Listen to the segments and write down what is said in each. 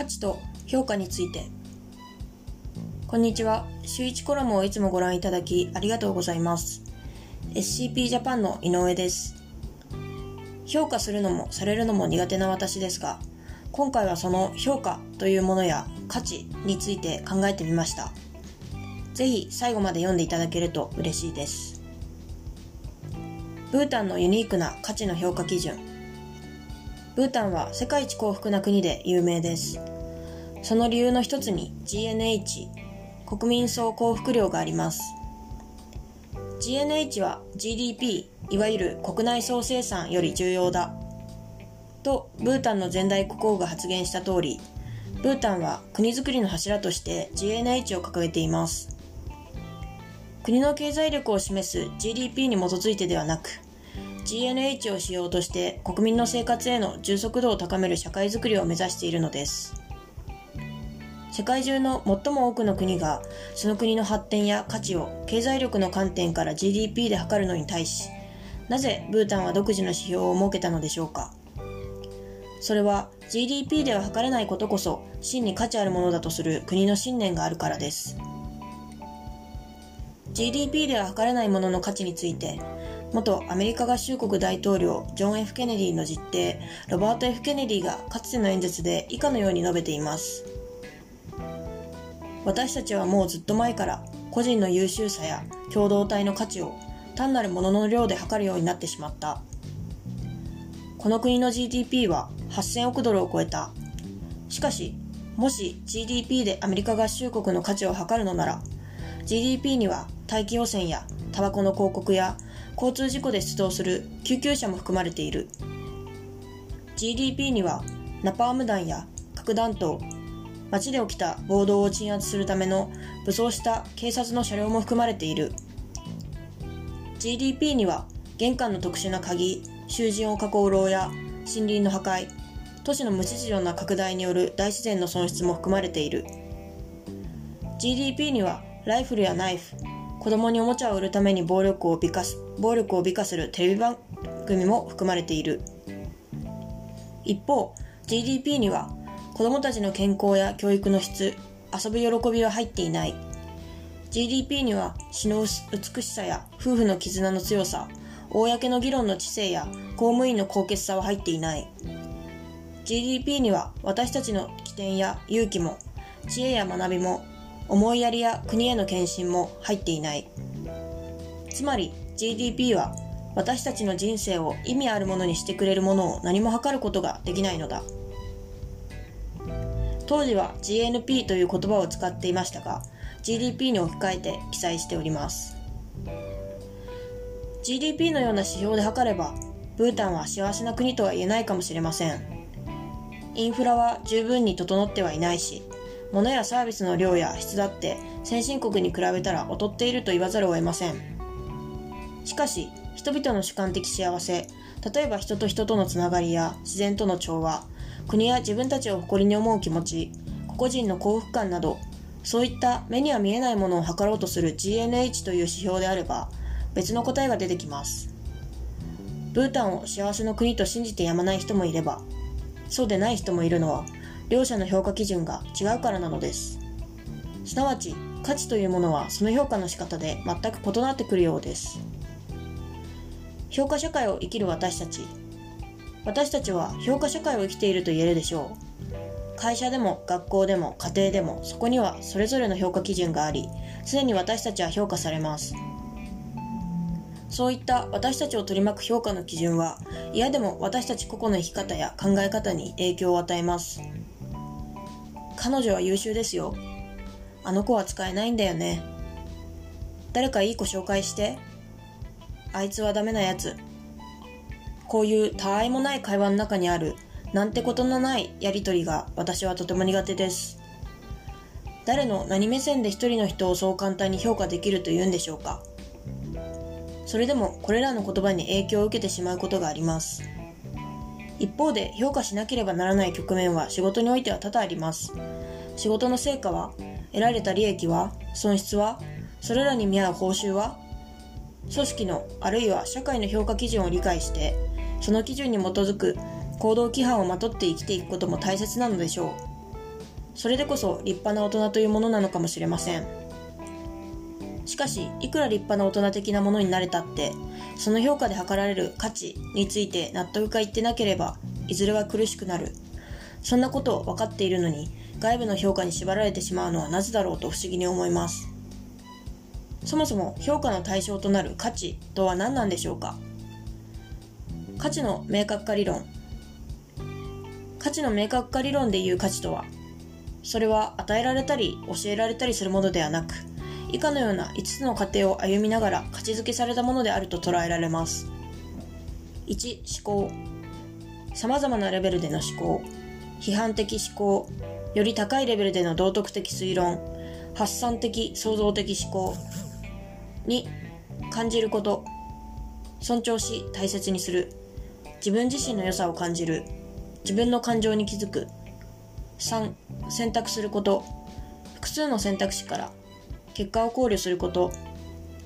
価値と評価について。こんにちは。週一コラムをいつもご覧いただきありがとうございます。SCP ジャパンの井上です。評価するのもされるのも苦手な私ですが今回はその評価というものや価値について考えてみました。ぜひ最後まで読んでいただけると嬉しいです。ブータンのユニークな価値の評価基準。ブータンは世界一幸福な国で有名です。その理由の一つに GNH、国民総幸福量があります。GNH は GDP、いわゆる国内総生産より重要だ。と、ブータンの前代国王が発言した通り、ブータンは国づくりの柱として GNH を掲げています。国の経済力を示す GDP に基づいてではなく、GNH を使用として国民の生活への充足度を高める社会づくりを目指しているのです。世界中の最も多くの国がその国の発展や価値を経済力の観点から GDP で測るのに対しなぜブータンは独自の指標を設けたのでしょうか？それは GDP では測れないことこそ真に価値あるものだとする国の信念があるからです。GDP では測れないものの価値について元アメリカ合衆国大統領ジョン・ F・ ケネディの実弟ロバート・ F・ ケネディがかつての演説で以下のように述べています。私たちはもうずっと前から個人の優秀さや共同体の価値を単なるものの量で測るようになってしまった。この国の GDP は8000億ドルを超えた。しかしもし GDP でアメリカ合衆国の価値を測るのなら GDP には大気汚染やタバコの広告や交通事故で出動する救急車も含まれている。GDP にはナパーム弾や核弾頭街で起きた暴動を鎮圧するための武装した警察の車両も含まれている。GDP には玄関の特殊な鍵囚人を囲う牢や森林の破壊都市の無秩序な拡大による大自然の損失も含まれている。GDP にはライフルやナイフ子供におもちゃを売るために暴力を美化す暴力を美化するテレビ番組も含まれている。一方 GDP には子供たちの健康や教育の質遊ぶ喜びは入っていない。GDP には死の美しさや夫婦の絆の強さ公の議論の知性や公務員の高潔さは入っていない。GDP には私たちの起点や勇気も知恵や学びも思いやりや国への献身も入っていない。つまり GDP は私たちの人生を意味あるものにしてくれるものを何も測ることができないのだ。当時は GNP という言葉を使っていましたが GDP に置き換えて記載しております。GDP のような指標で測ればブータンは幸せな国とは言えないかもしれません。インフラは十分に整ってはいないし物やサービスの量や質だって先進国に比べたら劣っていると言わざるを得ません。しかし人々の主観的幸せ例えば人と人とのつながりや自然との調和国や自分たちを誇りに思う気持ち個々人の幸福感などそういった目には見えないものを測ろうとする GNH という指標であれば別の答えが出てきます。ブータンを幸せの国と信じてやまない人もいればそうでない人もいるのは両者の評価基準が違うからなのです。すなわち価値というものはその評価の仕方で全く異なってくるようです。評価社会を生きる私たち。私たちは評価社会を生きていると言えるでしょう。会社でも学校でも家庭でもそこにはそれぞれの評価基準があり常に私たちは評価されます。そういった私たちを取り巻く評価の基準は嫌でも私たち個々の生き方や考え方に影響を与えます。彼女は優秀ですよ。あの子は使えないんだよね。誰かいい子紹介して。あいつはダメなやつ。こういうたわいもない会話の中にあるなんてことのないやりとりが私はとても苦手です。誰の何目線で一人の人をそう簡単に評価できるというんでしょうか。それでもこれらの言葉に影響を受けてしまうことがあります。一方で評価しなければならない局面は仕事においては多々あります。仕事の成果は得られた利益は損失はそれらに見合う報酬は組織のあるいは社会の評価基準を理解してその基準に基づく行動規範をまとって生きていくことも大切なのでしょうそれでこそ立派な大人というものなのかもしれませんしかしいくら立派な大人的なものになれたってその評価で測られる価値について納得がいってなければいずれは苦しくなる。そんなことを分かっているのに外部の評価に縛られてしまうのはなぜだろうと不思議に思います。そもそも評価の対象となる価値とは何なんでしょうか。価値の明確化理論。価値の明確化理論でいう価値とはそれは与えられたり教えられたりするものではなく以下のような5つの過程を歩みながら価値づけされたものであると捉えられます。1思考。さまざまなレベルでの思考。批判的思考。より高いレベルでの道徳的推論。発散的創造的思考。2感じること。尊重し大切にする。自分自身の良さを感じる。自分の感情に気づく。3選択すること。複数の選択肢から結果を考慮すること。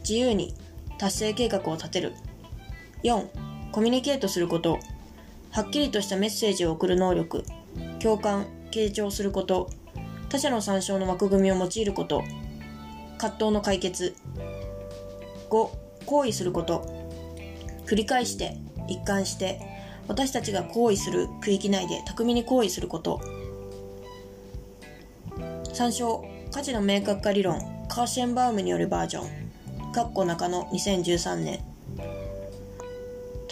自由に達成計画を立てる。4コミュニケートすること。はっきりとしたメッセージを送る能力。共感傾聴すること。他者の参照の枠組みを用いること。葛藤の解決。5行為すること。繰り返して一貫して私たちが行為する区域内で巧みに行為すること。参照価値の明確化理論。カーシェンバウムによるバージョン。かっこ中野2013年。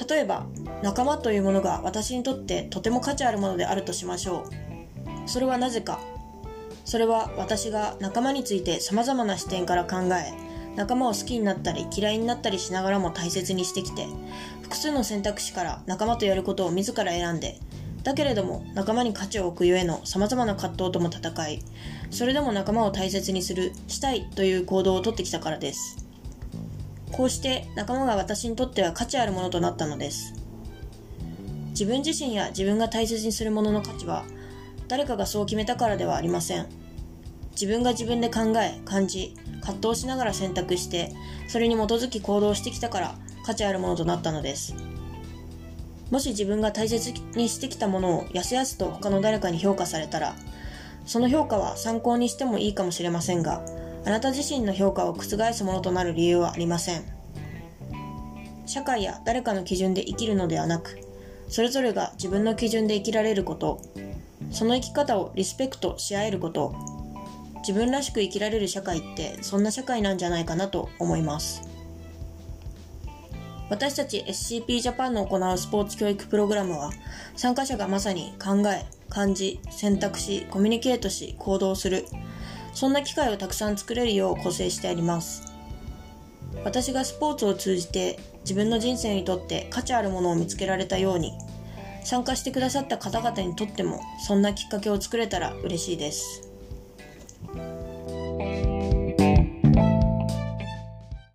例えば仲間というものが私にとってとても価値あるものであるとしましょう。それはなぜか。それは私が仲間について様々な視点から考え仲間を好きになったり嫌いになったりしながらも大切にしてきて複数の選択肢から仲間とやることを自ら選んでだけれども仲間に価値を置くゆえの様々な葛藤とも戦いそれでも仲間を大切にするしたいという行動をとってきたからです。こうして仲間が私にとっては価値あるものとなったのです。自分自身や自分が大切にするものの価値は誰かがそう決めたからではありません。自分が自分で考え感じ葛藤しながら選択してそれに基づき行動してきたから価値あるものとなったのです。もし自分が大切にしてきたものをやすやすと他の誰かに評価されたらその評価は参考にしてもいいかもしれませんがあなた自身の評価を覆すものとなる理由はありません。社会や誰かの基準で生きるのではなくそれぞれが自分の基準で生きられることその生き方をリスペクトし合えること自分らしく生きられる社会ってそんな社会なんじゃないかなと思います。私たち SCP ジャパンの行うスポーツ教育プログラムは参加者がまさに考え感じ選択しコミュニケートし行動するそんな機会をたくさん作れるよう構成してあります私がスポーツを通じて自分の人生にとって価値あるものを見つけられたように参加してくださった方々にとってもそんなきっかけを作れたら嬉しいです。